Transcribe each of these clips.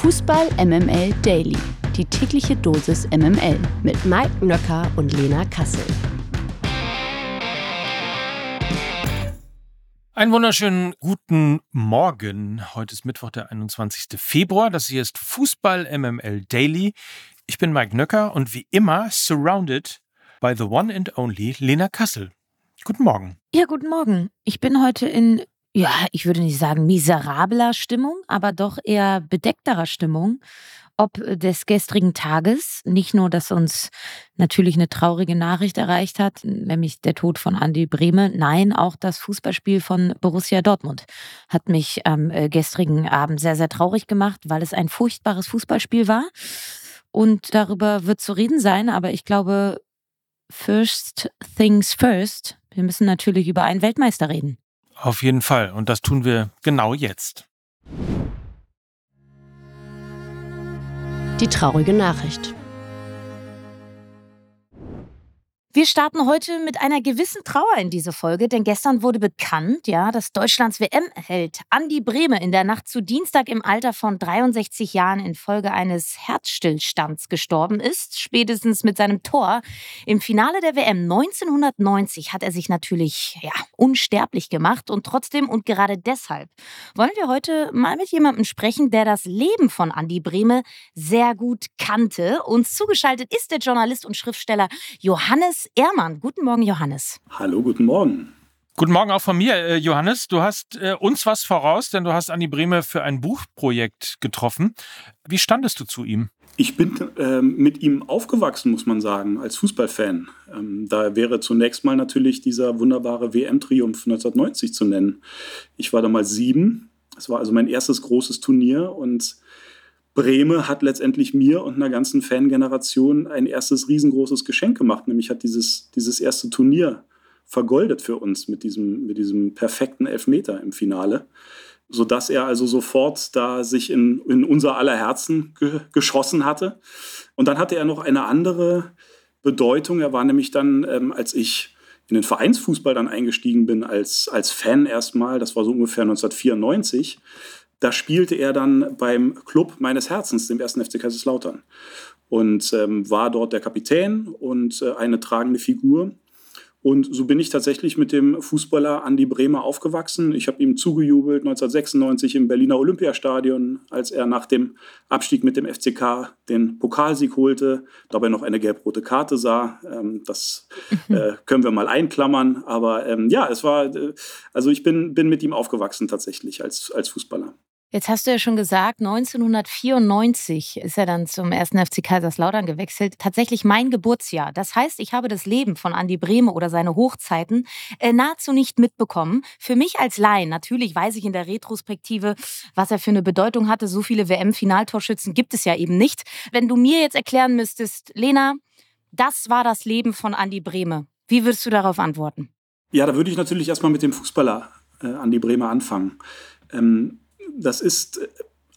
Fußball MML Daily. Die tägliche Dosis MML mit Mike Nöcker und Lena Kassel. Einen wunderschönen guten Morgen. Heute ist Mittwoch, der 21. Februar. Das hier ist Fußball MML Daily. Ich bin Mike Nöcker und wie immer surrounded by the one and only Lena Kassel. Guten Morgen. Ja, guten Morgen. Ich bin heute in ja, ich würde nicht sagen miserabler Stimmung, aber doch eher bedeckterer Stimmung. Ob des gestrigen Tages, nicht nur, dass uns natürlich eine traurige Nachricht erreicht hat, nämlich der Tod von Andy Brehme, nein, auch das Fußballspiel von Borussia Dortmund hat mich am äh, gestrigen Abend sehr, sehr traurig gemacht, weil es ein furchtbares Fußballspiel war. Und darüber wird zu reden sein, aber ich glaube, first things first, wir müssen natürlich über einen Weltmeister reden. Auf jeden Fall. Und das tun wir genau jetzt. Die traurige Nachricht. Wir starten heute mit einer gewissen Trauer in diese Folge, denn gestern wurde bekannt, ja, dass Deutschlands WM-Held Andi Brehme in der Nacht zu Dienstag im Alter von 63 Jahren infolge eines Herzstillstands gestorben ist. Spätestens mit seinem Tor im Finale der WM 1990 hat er sich natürlich ja, unsterblich gemacht und trotzdem und gerade deshalb wollen wir heute mal mit jemandem sprechen, der das Leben von Andi Brehme sehr gut kannte. Uns zugeschaltet ist der Journalist und Schriftsteller Johannes Johannes Ehrmann. Guten Morgen, Johannes. Hallo, guten Morgen. Guten Morgen auch von mir, äh, Johannes. Du hast äh, uns was voraus, denn du hast Anni Brehme für ein Buchprojekt getroffen. Wie standest du zu ihm? Ich bin ähm, mit ihm aufgewachsen, muss man sagen, als Fußballfan. Ähm, da wäre zunächst mal natürlich dieser wunderbare WM-Triumph 1990 zu nennen. Ich war damals sieben. Es war also mein erstes großes Turnier und Breme hat letztendlich mir und einer ganzen Fangeneration ein erstes riesengroßes Geschenk gemacht, nämlich hat dieses, dieses erste Turnier vergoldet für uns mit diesem, mit diesem perfekten Elfmeter im Finale, sodass er also sofort da sich in, in unser aller Herzen ge geschossen hatte. Und dann hatte er noch eine andere Bedeutung. Er war nämlich dann, ähm, als ich in den Vereinsfußball dann eingestiegen bin, als, als Fan erstmal, das war so ungefähr 1994, da spielte er dann beim Club meines Herzens, dem ersten FC Kaiserslautern. Und ähm, war dort der Kapitän und äh, eine tragende Figur. Und so bin ich tatsächlich mit dem Fußballer Andi Bremer aufgewachsen. Ich habe ihm zugejubelt 1996 im Berliner Olympiastadion, als er nach dem Abstieg mit dem FCK den Pokalsieg holte, dabei noch eine gelb-rote Karte sah. Ähm, das äh, können wir mal einklammern. Aber ähm, ja, es war, äh, also ich bin, bin mit ihm aufgewachsen tatsächlich als, als Fußballer. Jetzt hast du ja schon gesagt, 1994 ist er dann zum ersten FC Kaiserslautern gewechselt. Tatsächlich mein Geburtsjahr. Das heißt, ich habe das Leben von Andi Brehme oder seine Hochzeiten äh, nahezu nicht mitbekommen. Für mich als Laien, natürlich weiß ich in der Retrospektive, was er für eine Bedeutung hatte. So viele WM-Finaltorschützen gibt es ja eben nicht. Wenn du mir jetzt erklären müsstest, Lena, das war das Leben von Andi Brehme. Wie würdest du darauf antworten? Ja, da würde ich natürlich erstmal mit dem Fußballer äh, Andi Brehme anfangen. Ähm, das ist, äh,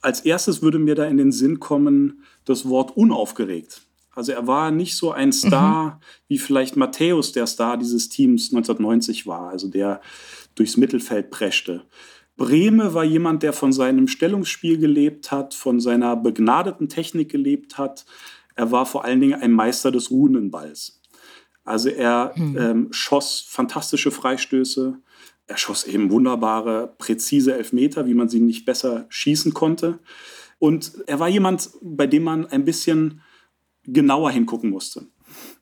als erstes würde mir da in den Sinn kommen, das Wort unaufgeregt. Also er war nicht so ein Star, mhm. wie vielleicht Matthäus der Star dieses Teams 1990 war, also der durchs Mittelfeld preschte. Brehme war jemand, der von seinem Stellungsspiel gelebt hat, von seiner begnadeten Technik gelebt hat. Er war vor allen Dingen ein Meister des ruhenden Balls. Also er mhm. ähm, schoss fantastische Freistöße, er schoss eben wunderbare, präzise Elfmeter, wie man sie nicht besser schießen konnte. Und er war jemand, bei dem man ein bisschen genauer hingucken musste.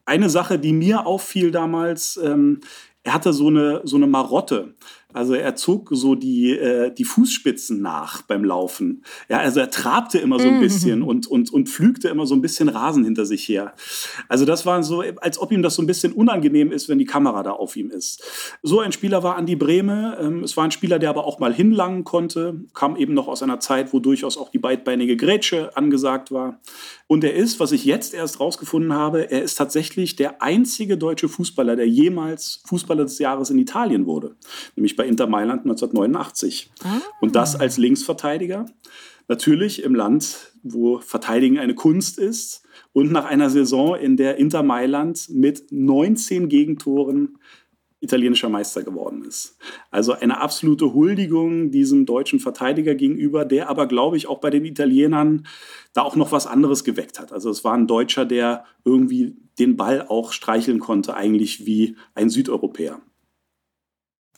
Eine Sache, die mir auffiel damals, ähm, er hatte so eine, so eine Marotte. Also er zog so die, äh, die Fußspitzen nach beim Laufen. Ja, also er trabte immer so ein mhm. bisschen und, und, und pflügte immer so ein bisschen Rasen hinter sich her. Also das war so, als ob ihm das so ein bisschen unangenehm ist, wenn die Kamera da auf ihm ist. So ein Spieler war Andi Brehme. Ähm, es war ein Spieler, der aber auch mal hinlangen konnte. Kam eben noch aus einer Zeit, wo durchaus auch die beidbeinige Grätsche angesagt war. Und er ist, was ich jetzt erst rausgefunden habe, er ist tatsächlich der einzige deutsche Fußballer, der jemals Fußballer des Jahres in Italien wurde. Nämlich bei Inter Mailand 1989. Ah. Und das als Linksverteidiger. Natürlich im Land, wo Verteidigen eine Kunst ist. Und nach einer Saison, in der Inter Mailand mit 19 Gegentoren italienischer Meister geworden ist. Also eine absolute Huldigung diesem deutschen Verteidiger gegenüber, der aber, glaube ich, auch bei den Italienern da auch noch was anderes geweckt hat. Also es war ein Deutscher, der irgendwie den Ball auch streicheln konnte, eigentlich wie ein Südeuropäer.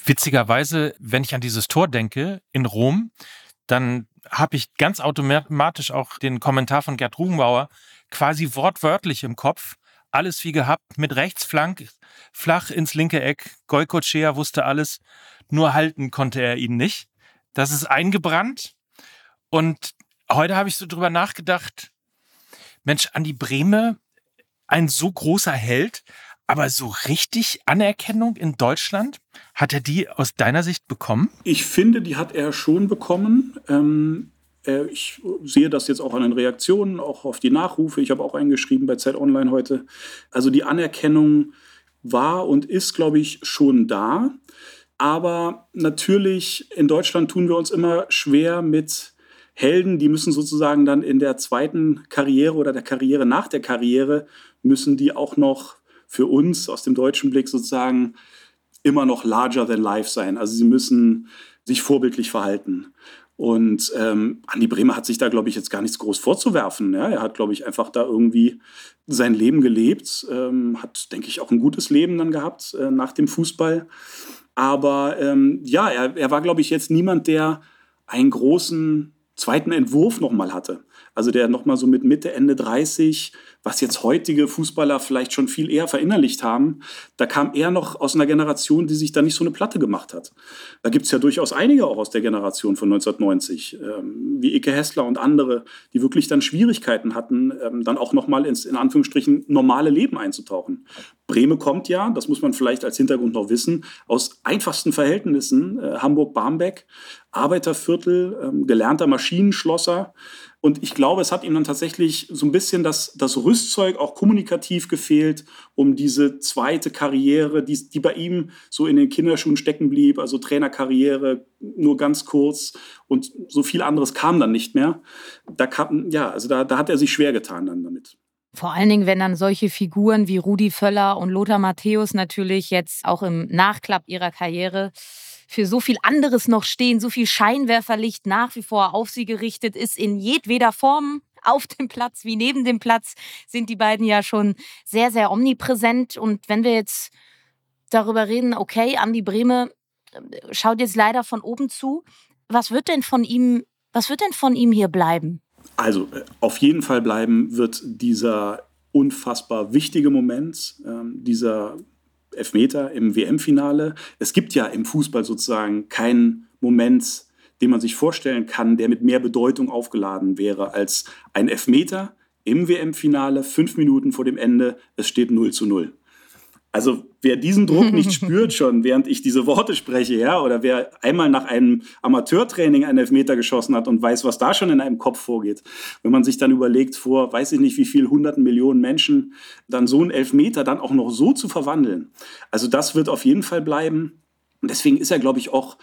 Witzigerweise, wenn ich an dieses Tor denke in Rom, dann habe ich ganz automatisch auch den Kommentar von Gerd Rugenbauer quasi wortwörtlich im Kopf. Alles wie gehabt, mit Rechtsflank, flach ins linke Eck. Goikocea wusste alles, nur halten konnte er ihn nicht. Das ist eingebrannt. Und heute habe ich so drüber nachgedacht, Mensch, Andi Brehme, ein so großer Held, aber so richtig Anerkennung in Deutschland, hat er die aus deiner Sicht bekommen? Ich finde, die hat er schon bekommen. Ähm, äh, ich sehe das jetzt auch an den Reaktionen, auch auf die Nachrufe. Ich habe auch eingeschrieben bei Zeit Online heute. Also die Anerkennung war und ist, glaube ich, schon da. Aber natürlich, in Deutschland tun wir uns immer schwer mit Helden, die müssen sozusagen dann in der zweiten Karriere oder der Karriere nach der Karriere, müssen die auch noch für uns aus dem deutschen Blick sozusagen immer noch larger than life sein. Also sie müssen sich vorbildlich verhalten. Und ähm, Andi Bremer hat sich da, glaube ich, jetzt gar nichts groß vorzuwerfen. Ja? Er hat, glaube ich, einfach da irgendwie sein Leben gelebt, ähm, hat, denke ich, auch ein gutes Leben dann gehabt äh, nach dem Fußball. Aber ähm, ja, er, er war, glaube ich, jetzt niemand, der einen großen zweiten Entwurf nochmal hatte. Also der nochmal so mit Mitte, Ende 30 was jetzt heutige Fußballer vielleicht schon viel eher verinnerlicht haben, da kam er noch aus einer Generation, die sich da nicht so eine Platte gemacht hat. Da gibt es ja durchaus einige auch aus der Generation von 1990, ähm, wie Ike Hessler und andere, die wirklich dann Schwierigkeiten hatten, ähm, dann auch nochmal ins, in Anführungsstrichen, normale Leben einzutauchen. Breme kommt ja, das muss man vielleicht als Hintergrund noch wissen, aus einfachsten Verhältnissen, äh, Hamburg-Barmbek, Arbeiterviertel, ähm, gelernter Maschinenschlosser, und ich glaube, es hat ihm dann tatsächlich so ein bisschen das, das Rüstzeug auch kommunikativ gefehlt, um diese zweite Karriere, die, die bei ihm so in den Kinderschuhen stecken blieb, also Trainerkarriere nur ganz kurz und so viel anderes kam dann nicht mehr. Da kam, ja, also da, da hat er sich schwer getan dann damit. Vor allen Dingen, wenn dann solche Figuren wie Rudi Völler und Lothar Matthäus natürlich jetzt auch im Nachklapp ihrer Karriere für so viel anderes noch stehen, so viel Scheinwerferlicht nach wie vor auf sie gerichtet ist, in jedweder Form. Auf dem Platz wie neben dem Platz sind die beiden ja schon sehr, sehr omnipräsent. Und wenn wir jetzt darüber reden, okay, Andi Brehme äh, schaut jetzt leider von oben zu. Was wird denn von ihm, was wird denn von ihm hier bleiben? Also äh, auf jeden Fall bleiben wird dieser unfassbar wichtige Moment, ähm, dieser Elfmeter im WM-Finale. Es gibt ja im Fußball sozusagen keinen Moment, den man sich vorstellen kann, der mit mehr Bedeutung aufgeladen wäre als ein Elfmeter im WM-Finale, fünf Minuten vor dem Ende, es steht 0 zu 0. Also wer diesen Druck nicht spürt schon, während ich diese Worte spreche, ja, oder wer einmal nach einem Amateurtraining einen Elfmeter geschossen hat und weiß, was da schon in einem Kopf vorgeht, wenn man sich dann überlegt, vor weiß ich nicht wie viel hunderten Millionen Menschen dann so einen Elfmeter dann auch noch so zu verwandeln. Also das wird auf jeden Fall bleiben. Und deswegen ist er, glaube ich, auch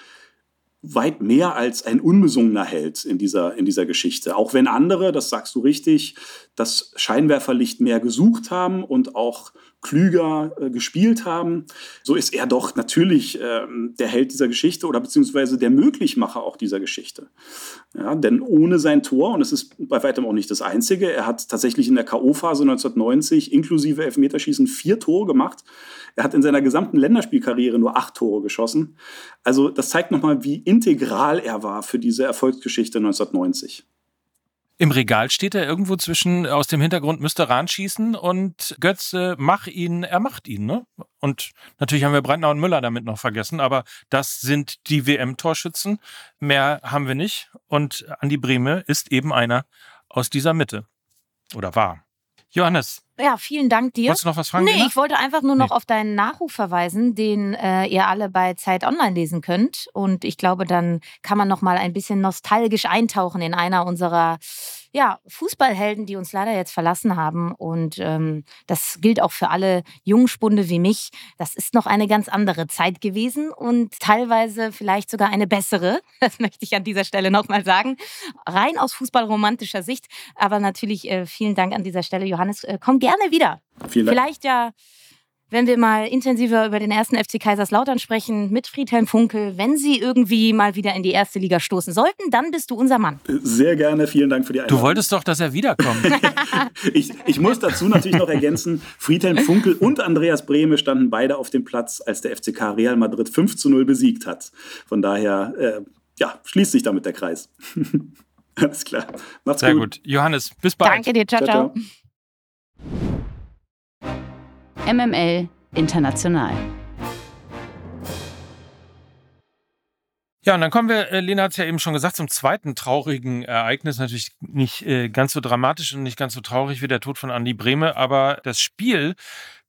weit mehr als ein unbesungener Held in dieser, in dieser Geschichte. Auch wenn andere, das sagst du richtig, das Scheinwerferlicht mehr gesucht haben und auch klüger äh, gespielt haben, so ist er doch natürlich äh, der Held dieser Geschichte oder beziehungsweise der Möglichmacher auch dieser Geschichte. Ja, denn ohne sein Tor, und es ist bei weitem auch nicht das einzige, er hat tatsächlich in der K.O.-Phase 1990 inklusive Elfmeterschießen vier Tore gemacht. Er hat in seiner gesamten Länderspielkarriere nur acht Tore geschossen. Also das zeigt nochmal, wie integral er war für diese Erfolgsgeschichte 1990. Im Regal steht er irgendwo zwischen, aus dem Hintergrund müsste Rahn schießen und Götze, mach ihn, er macht ihn, ne? Und natürlich haben wir Brandner und Müller damit noch vergessen, aber das sind die WM-Torschützen. Mehr haben wir nicht. Und Andi Brehme ist eben einer aus dieser Mitte. Oder war. Johannes. Ja, vielen Dank dir. Wolltest du noch was fragen? Nee, Lena? ich wollte einfach nur noch nee. auf deinen Nachruf verweisen, den äh, ihr alle bei Zeit Online lesen könnt. Und ich glaube, dann kann man noch mal ein bisschen nostalgisch eintauchen in einer unserer ja, Fußballhelden, die uns leider jetzt verlassen haben. Und ähm, das gilt auch für alle Jungspunde wie mich. Das ist noch eine ganz andere Zeit gewesen und teilweise vielleicht sogar eine bessere. Das möchte ich an dieser Stelle nochmal sagen. Rein aus fußballromantischer Sicht. Aber natürlich äh, vielen Dank an dieser Stelle, Johannes. Äh, komm gerne wieder. Vielen Dank. Vielleicht ja wenn wir mal intensiver über den ersten FC Kaiserslautern sprechen mit Friedhelm Funkel. Wenn Sie irgendwie mal wieder in die erste Liga stoßen sollten, dann bist du unser Mann. Sehr gerne, vielen Dank für die Einladung. Du wolltest doch, dass er wiederkommt. ich, ich muss dazu natürlich noch ergänzen, Friedhelm Funkel und Andreas Brehme standen beide auf dem Platz, als der FCK Real Madrid 5 zu 0 besiegt hat. Von daher, äh, ja, schließt sich damit der Kreis. Alles klar. Macht's Sehr gut. gut. Johannes, bis bald. Danke dir. ciao. ciao. ciao. MML International. Ja, und dann kommen wir, äh, Lena hat es ja eben schon gesagt, zum zweiten traurigen Ereignis. Natürlich nicht äh, ganz so dramatisch und nicht ganz so traurig wie der Tod von Andi Brehme, aber das Spiel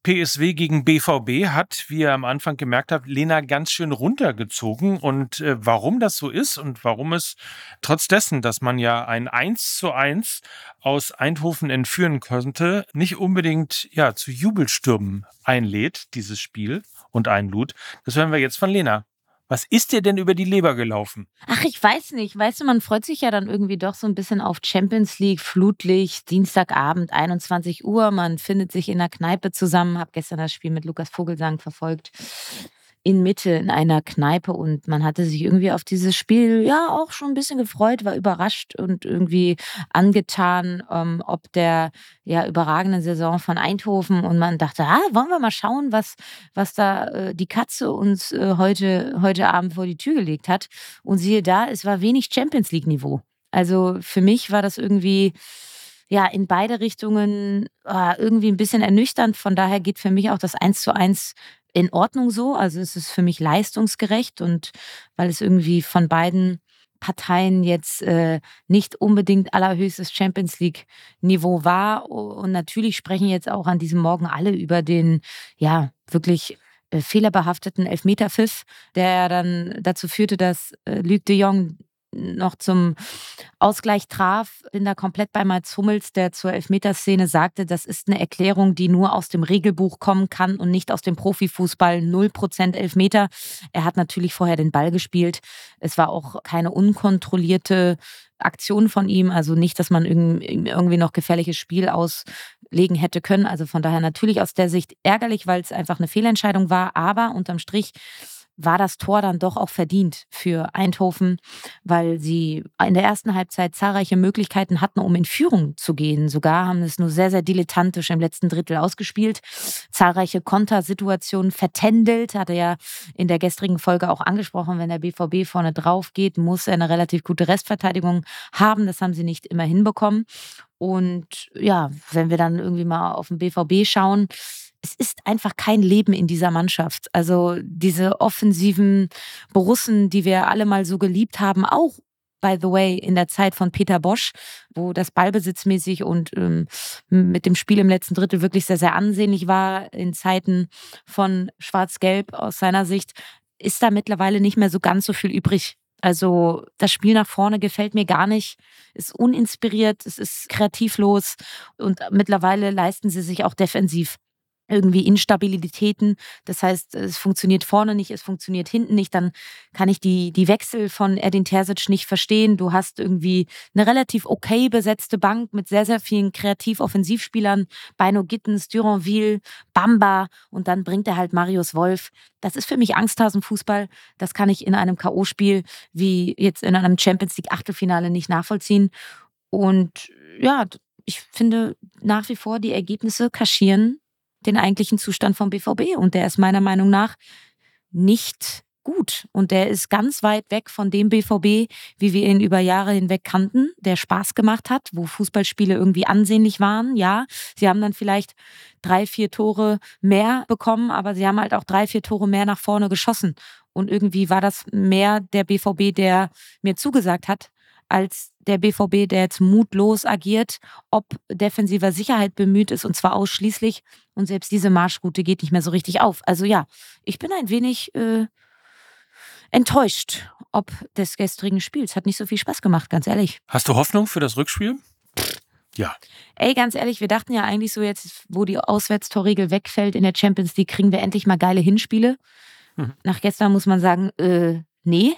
PSW gegen BVB hat, wie ihr am Anfang gemerkt habt, Lena ganz schön runtergezogen. Und äh, warum das so ist und warum es trotz dessen, dass man ja ein 1 zu 1 aus Eindhoven entführen könnte, nicht unbedingt ja, zu Jubelstürmen einlädt, dieses Spiel und einlud, das hören wir jetzt von Lena. Was ist dir denn über die Leber gelaufen? Ach, ich weiß nicht. Weißt du, man freut sich ja dann irgendwie doch so ein bisschen auf Champions League, Flutlicht, Dienstagabend, 21 Uhr. Man findet sich in der Kneipe zusammen. Hab gestern das Spiel mit Lukas Vogelsang verfolgt in Mitte in einer Kneipe und man hatte sich irgendwie auf dieses Spiel ja auch schon ein bisschen gefreut, war überrascht und irgendwie angetan, ähm, ob der ja überragenden Saison von Eindhoven und man dachte, ah, wollen wir mal schauen, was, was da äh, die Katze uns äh, heute, heute Abend vor die Tür gelegt hat. Und siehe da, es war wenig Champions League Niveau. Also für mich war das irgendwie ja in beide Richtungen äh, irgendwie ein bisschen ernüchternd. Von daher geht für mich auch das 1 zu 1 in Ordnung so. Also es ist für mich leistungsgerecht und weil es irgendwie von beiden Parteien jetzt äh, nicht unbedingt allerhöchstes Champions League-Niveau war. Und natürlich sprechen jetzt auch an diesem Morgen alle über den, ja, wirklich äh, fehlerbehafteten Elfmeter-Pfiff, der dann dazu führte, dass äh, Luc de Jong noch zum Ausgleich traf, bin da komplett bei Mats Hummels, der zur Elfmeterszene sagte, das ist eine Erklärung, die nur aus dem Regelbuch kommen kann und nicht aus dem Profifußball. 0% Elfmeter. Er hat natürlich vorher den Ball gespielt. Es war auch keine unkontrollierte Aktion von ihm, also nicht, dass man irgendwie noch gefährliches Spiel auslegen hätte können. Also von daher natürlich aus der Sicht ärgerlich, weil es einfach eine Fehlentscheidung war, aber unterm Strich war das Tor dann doch auch verdient für Eindhoven, weil sie in der ersten Halbzeit zahlreiche Möglichkeiten hatten, um in Führung zu gehen. Sogar haben es nur sehr, sehr dilettantisch im letzten Drittel ausgespielt. Zahlreiche Kontersituationen vertändelt, hatte ja in der gestrigen Folge auch angesprochen, wenn der BVB vorne drauf geht, muss er eine relativ gute Restverteidigung haben. Das haben sie nicht immer hinbekommen. Und ja, wenn wir dann irgendwie mal auf den BVB schauen, es ist einfach kein Leben in dieser Mannschaft. Also diese offensiven Borussen, die wir alle mal so geliebt haben, auch by the way, in der Zeit von Peter Bosch, wo das ballbesitzmäßig und ähm, mit dem Spiel im letzten Drittel wirklich sehr, sehr ansehnlich war, in Zeiten von Schwarz-Gelb aus seiner Sicht, ist da mittlerweile nicht mehr so ganz so viel übrig. Also das Spiel nach vorne gefällt mir gar nicht, ist uninspiriert, es ist kreativlos und mittlerweile leisten sie sich auch defensiv irgendwie Instabilitäten. Das heißt, es funktioniert vorne nicht, es funktioniert hinten nicht. Dann kann ich die, die Wechsel von Erdin Terzic nicht verstehen. Du hast irgendwie eine relativ okay besetzte Bank mit sehr, sehr vielen Kreativ-Offensivspielern. Beino Gittens, Duranville, Bamba und dann bringt er halt Marius Wolf. Das ist für mich Angsthasenfußball. Das kann ich in einem K.O.-Spiel wie jetzt in einem Champions League Achtelfinale nicht nachvollziehen. Und ja, ich finde nach wie vor die Ergebnisse kaschieren den eigentlichen Zustand vom BVB. Und der ist meiner Meinung nach nicht gut. Und der ist ganz weit weg von dem BVB, wie wir ihn über Jahre hinweg kannten, der Spaß gemacht hat, wo Fußballspiele irgendwie ansehnlich waren. Ja, sie haben dann vielleicht drei, vier Tore mehr bekommen, aber sie haben halt auch drei, vier Tore mehr nach vorne geschossen. Und irgendwie war das mehr der BVB, der mir zugesagt hat, als der BVB, der jetzt mutlos agiert, ob defensiver Sicherheit bemüht ist und zwar ausschließlich. Und selbst diese Marschroute geht nicht mehr so richtig auf. Also ja, ich bin ein wenig äh, enttäuscht ob des gestrigen Spiels. Hat nicht so viel Spaß gemacht, ganz ehrlich. Hast du Hoffnung für das Rückspiel? Ja. Ey, ganz ehrlich, wir dachten ja eigentlich so jetzt, wo die Auswärtstorregel wegfällt in der Champions League, kriegen wir endlich mal geile Hinspiele. Mhm. Nach gestern muss man sagen, äh, nee.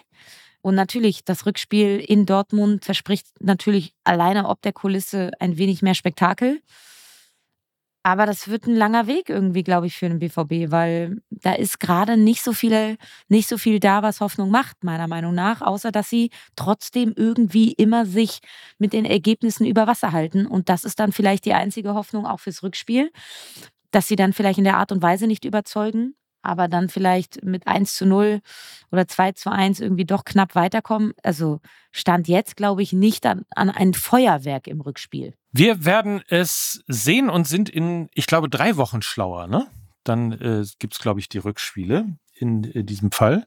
Und natürlich, das Rückspiel in Dortmund verspricht natürlich alleine ob der Kulisse ein wenig mehr Spektakel. Aber das wird ein langer Weg irgendwie, glaube ich, für den BVB, weil da ist gerade nicht so nicht so viel da, was Hoffnung macht, meiner Meinung nach, außer dass sie trotzdem irgendwie immer sich mit den Ergebnissen über Wasser halten. Und das ist dann vielleicht die einzige Hoffnung auch fürs Rückspiel, dass sie dann vielleicht in der Art und Weise nicht überzeugen, aber dann vielleicht mit 1 zu 0 oder 2 zu 1 irgendwie doch knapp weiterkommen. Also stand jetzt, glaube ich, nicht an, an ein Feuerwerk im Rückspiel. Wir werden es sehen und sind in, ich glaube, drei Wochen schlauer, ne? Dann äh, gibt es, glaube ich, die Rückspiele in äh, diesem Fall.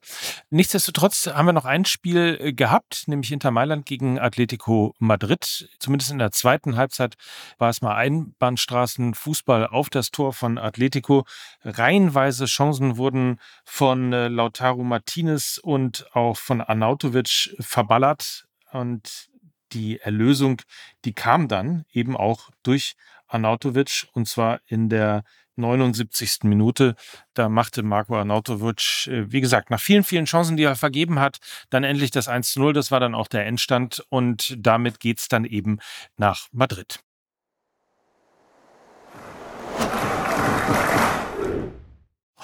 Nichtsdestotrotz haben wir noch ein Spiel äh, gehabt, nämlich Inter Mailand gegen Atletico Madrid. Zumindest in der zweiten Halbzeit war es mal Einbahnstraßenfußball auf das Tor von Atletico. Reihenweise Chancen wurden von äh, Lautaro Martinez und auch von Arnautovic verballert. Und die Erlösung, die kam dann eben auch durch Arnautovic und zwar in der 79. Minute. Da machte Marco Arnautovic, äh, wie gesagt, nach vielen, vielen Chancen, die er vergeben hat, dann endlich das 1 zu 0. Das war dann auch der Endstand und damit geht es dann eben nach Madrid.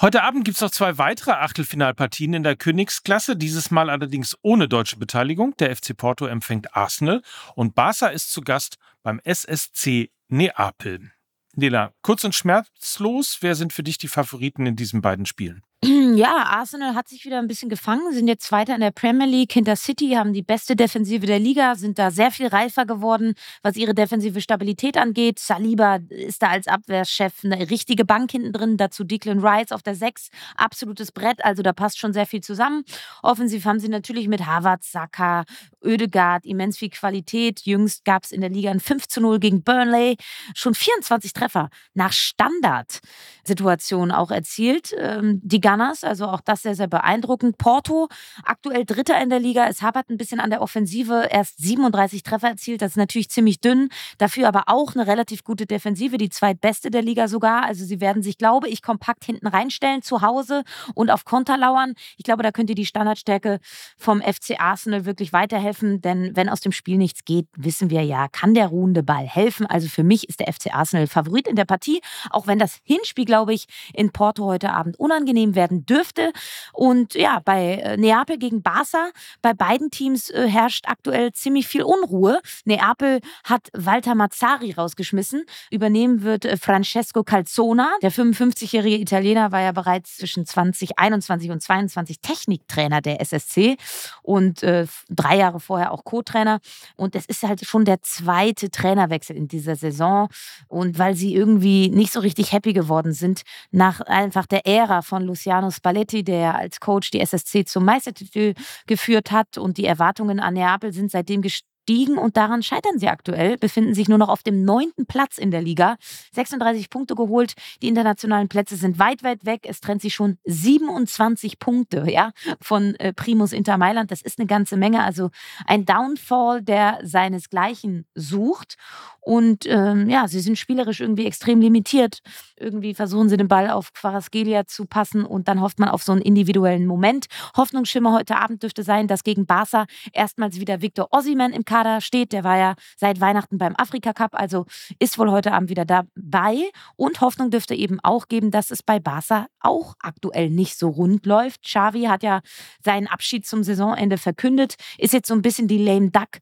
Heute Abend gibt es noch zwei weitere Achtelfinalpartien in der Königsklasse, dieses Mal allerdings ohne deutsche Beteiligung. Der FC Porto empfängt Arsenal und Barca ist zu Gast beim SSC Neapel. Nela, kurz und schmerzlos, wer sind für dich die Favoriten in diesen beiden Spielen? Ja, Arsenal hat sich wieder ein bisschen gefangen, sind jetzt Zweiter in der Premier League. Hinter City haben die beste Defensive der Liga, sind da sehr viel reifer geworden, was ihre defensive Stabilität angeht. Saliba ist da als Abwehrchef eine richtige Bank hinten drin. Dazu Declan Rice auf der 6, absolutes Brett. Also da passt schon sehr viel zusammen. Offensiv haben sie natürlich mit Harvard, Saka, Oedegaard immens viel Qualität. Jüngst gab es in der Liga ein 5 zu 0 gegen Burnley. Schon 24 Treffer nach Standardsituation auch erzielt. Ähm, die Gunners, also auch das sehr, sehr beeindruckend. Porto, aktuell Dritter in der Liga. Es hapert ein bisschen an der Offensive. Erst 37 Treffer erzielt. Das ist natürlich ziemlich dünn. Dafür aber auch eine relativ gute Defensive, die zweitbeste der Liga sogar. Also sie werden sich, glaube ich, kompakt hinten reinstellen zu Hause und auf Konter lauern. Ich glaube, da könnte die Standardstärke vom FC Arsenal wirklich weiterhelfen. Denn wenn aus dem Spiel nichts geht, wissen wir ja, kann der ruhende Ball helfen. Also für mich ist der FC Arsenal Favorit in der Partie. Auch wenn das Hinspiel, glaube ich, in Porto heute Abend unangenehm werden dürfte. Und ja, bei äh, Neapel gegen Barca, bei beiden Teams äh, herrscht aktuell ziemlich viel Unruhe. Neapel hat Walter Mazzari rausgeschmissen. Übernehmen wird äh, Francesco Calzona. Der 55-jährige Italiener war ja bereits zwischen 2021 und 22 Techniktrainer der SSC und äh, drei Jahre vorher auch Co-Trainer. Und es ist halt schon der zweite Trainerwechsel in dieser Saison. Und weil sie irgendwie nicht so richtig happy geworden sind, nach einfach der Ära von Luciano Spalletti, der als Coach die SSC zum Meistertitel geführt hat. Und die Erwartungen an Neapel sind seitdem gestiegen gestiegen und daran scheitern sie aktuell, befinden sich nur noch auf dem neunten Platz in der Liga. 36 Punkte geholt, die internationalen Plätze sind weit, weit weg. Es trennt sich schon 27 Punkte ja, von äh, Primus Inter Mailand. Das ist eine ganze Menge. Also ein Downfall, der seinesgleichen sucht. Und ähm, ja, sie sind spielerisch irgendwie extrem limitiert. Irgendwie versuchen sie den Ball auf Quarasgelia zu passen und dann hofft man auf so einen individuellen Moment. Hoffnungsschimmer heute Abend dürfte sein, dass gegen Barca erstmals wieder Victor Ossiman im Kader steht. Der war ja seit Weihnachten beim Afrika Cup, also ist wohl heute Abend wieder dabei. Und Hoffnung dürfte eben auch geben, dass es bei Barca auch aktuell nicht so rund läuft. Xavi hat ja seinen Abschied zum Saisonende verkündet, ist jetzt so ein bisschen die lame duck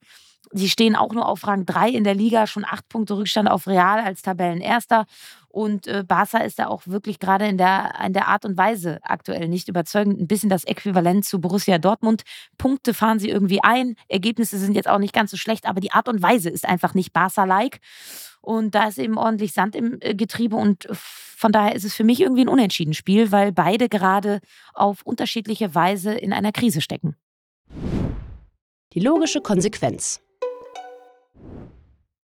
Sie stehen auch nur auf Rang 3 in der Liga, schon acht Punkte Rückstand auf Real als Tabellenerster. Und äh, Barca ist da auch wirklich gerade in der, in der Art und Weise aktuell nicht überzeugend. Ein bisschen das Äquivalent zu Borussia Dortmund. Punkte fahren sie irgendwie ein. Ergebnisse sind jetzt auch nicht ganz so schlecht, aber die Art und Weise ist einfach nicht Barca-like. Und da ist eben ordentlich Sand im äh, Getriebe und von daher ist es für mich irgendwie ein unentschieden Spiel, weil beide gerade auf unterschiedliche Weise in einer Krise stecken. Die logische Konsequenz.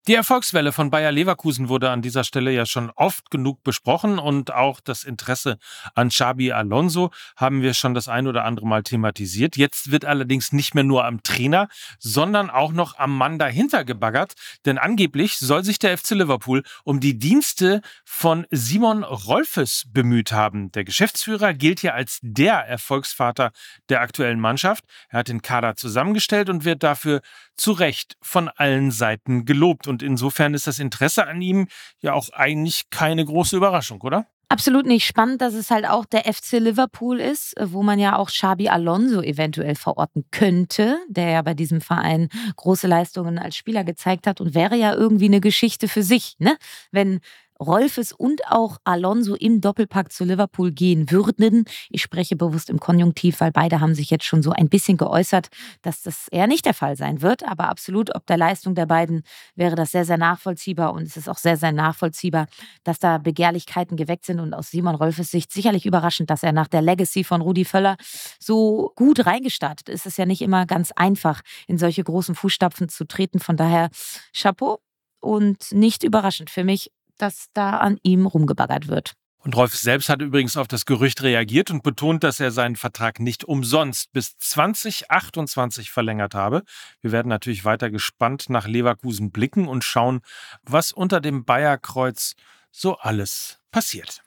Die Erfolgswelle von Bayer Leverkusen wurde an dieser Stelle ja schon oft genug besprochen und auch das Interesse an Xabi Alonso haben wir schon das ein oder andere Mal thematisiert. Jetzt wird allerdings nicht mehr nur am Trainer, sondern auch noch am Mann dahinter gebaggert, denn angeblich soll sich der FC Liverpool um die Dienste von Simon Rolfes bemüht haben. Der Geschäftsführer gilt hier als der Erfolgsvater der aktuellen Mannschaft. Er hat den Kader zusammengestellt und wird dafür zu Recht von allen Seiten gelobt. Und Insofern ist das Interesse an ihm ja auch eigentlich keine große Überraschung, oder? Absolut nicht spannend, dass es halt auch der FC Liverpool ist, wo man ja auch Xabi Alonso eventuell verorten könnte, der ja bei diesem Verein große Leistungen als Spieler gezeigt hat und wäre ja irgendwie eine Geschichte für sich, ne? Wenn Rolfes und auch Alonso im Doppelpack zu Liverpool gehen würden. Ich spreche bewusst im Konjunktiv, weil beide haben sich jetzt schon so ein bisschen geäußert, dass das eher nicht der Fall sein wird. Aber absolut, ob der Leistung der beiden wäre das sehr, sehr nachvollziehbar. Und es ist auch sehr, sehr nachvollziehbar, dass da Begehrlichkeiten geweckt sind. Und aus Simon Rolfes Sicht sicherlich überraschend, dass er nach der Legacy von Rudi Völler so gut reingestartet ist. Es ist ja nicht immer ganz einfach, in solche großen Fußstapfen zu treten. Von daher Chapeau und nicht überraschend für mich dass da an ihm rumgebaggert wird. Und Rolf selbst hat übrigens auf das Gerücht reagiert und betont, dass er seinen Vertrag nicht umsonst bis 2028 verlängert habe. Wir werden natürlich weiter gespannt nach Leverkusen blicken und schauen, was unter dem Bayerkreuz so alles passiert.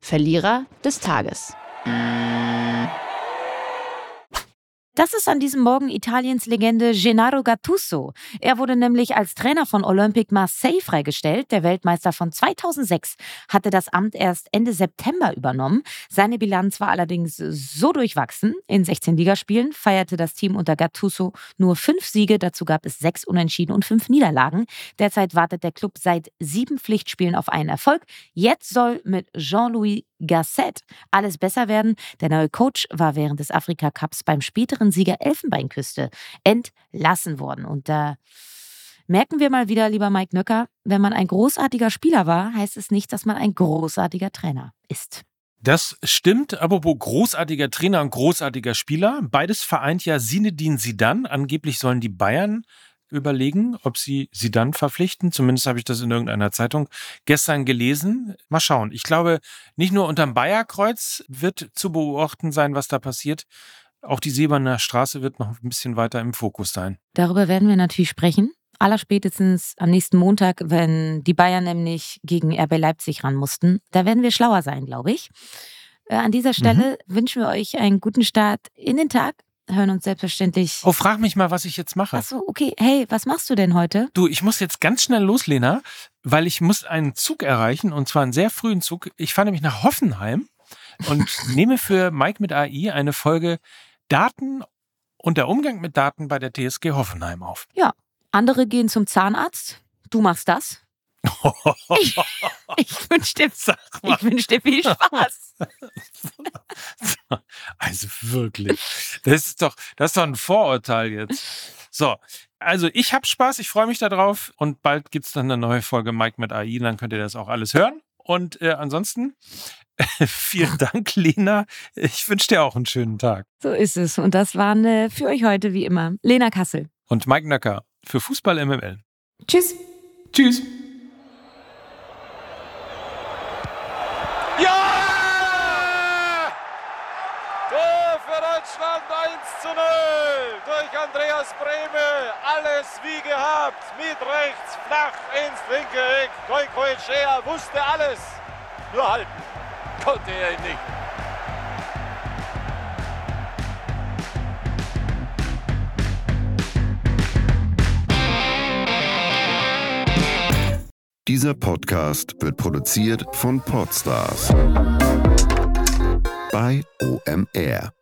Verlierer des Tages. Das ist an diesem Morgen Italiens Legende Gennaro Gattuso. Er wurde nämlich als Trainer von Olympique Marseille freigestellt. Der Weltmeister von 2006 hatte das Amt erst Ende September übernommen. Seine Bilanz war allerdings so durchwachsen. In 16 Ligaspielen feierte das Team unter Gattuso nur fünf Siege. Dazu gab es sechs Unentschieden und fünf Niederlagen. Derzeit wartet der Club seit sieben Pflichtspielen auf einen Erfolg. Jetzt soll mit Jean-Louis Gasset alles besser werden. Der neue Coach war während des Afrika Cups beim späteren Sieger Elfenbeinküste entlassen worden. Und da merken wir mal wieder, lieber Mike Nöcker, wenn man ein großartiger Spieler war, heißt es nicht, dass man ein großartiger Trainer ist. Das stimmt, apropos großartiger Trainer und großartiger Spieler. Beides vereint ja Sinedin Sidan. Angeblich sollen die Bayern überlegen, ob sie sie dann verpflichten. Zumindest habe ich das in irgendeiner Zeitung gestern gelesen. Mal schauen. Ich glaube, nicht nur unterm Bayerkreuz wird zu beobachten sein, was da passiert. Auch die Seeberner Straße wird noch ein bisschen weiter im Fokus sein. Darüber werden wir natürlich sprechen. Allerspätestens am nächsten Montag, wenn die Bayern nämlich gegen RB Leipzig ran mussten. Da werden wir schlauer sein, glaube ich. Äh, an dieser Stelle mhm. wünschen wir euch einen guten Start in den Tag hören uns selbstverständlich. Oh, frag mich mal, was ich jetzt mache. Ach so, okay. Hey, was machst du denn heute? Du, ich muss jetzt ganz schnell los, Lena, weil ich muss einen Zug erreichen und zwar einen sehr frühen Zug. Ich fahre nämlich nach Hoffenheim und nehme für Mike mit AI eine Folge Daten und der Umgang mit Daten bei der TSG Hoffenheim auf. Ja, andere gehen zum Zahnarzt. Du machst das. Ich, ich wünsche dir, wünsch dir viel Spaß. Also wirklich. Das ist doch, das ist doch ein Vorurteil jetzt. So, also ich habe Spaß, ich freue mich darauf und bald gibt es dann eine neue Folge Mike mit AI, dann könnt ihr das auch alles hören. Und äh, ansonsten vielen Dank, Lena. Ich wünsche dir auch einen schönen Tag. So ist es. Und das waren äh, für euch heute wie immer Lena Kassel. Und Mike Nöcker für Fußball MML. Tschüss. Tschüss. Deutschland 1 zu 0 durch Andreas Brehme. Alles wie gehabt. Mit rechts, flach ins linke Eck. Goikoetschea wusste alles. Nur halten konnte er ihn nicht. Dieser Podcast wird produziert von Podstars bei OMR.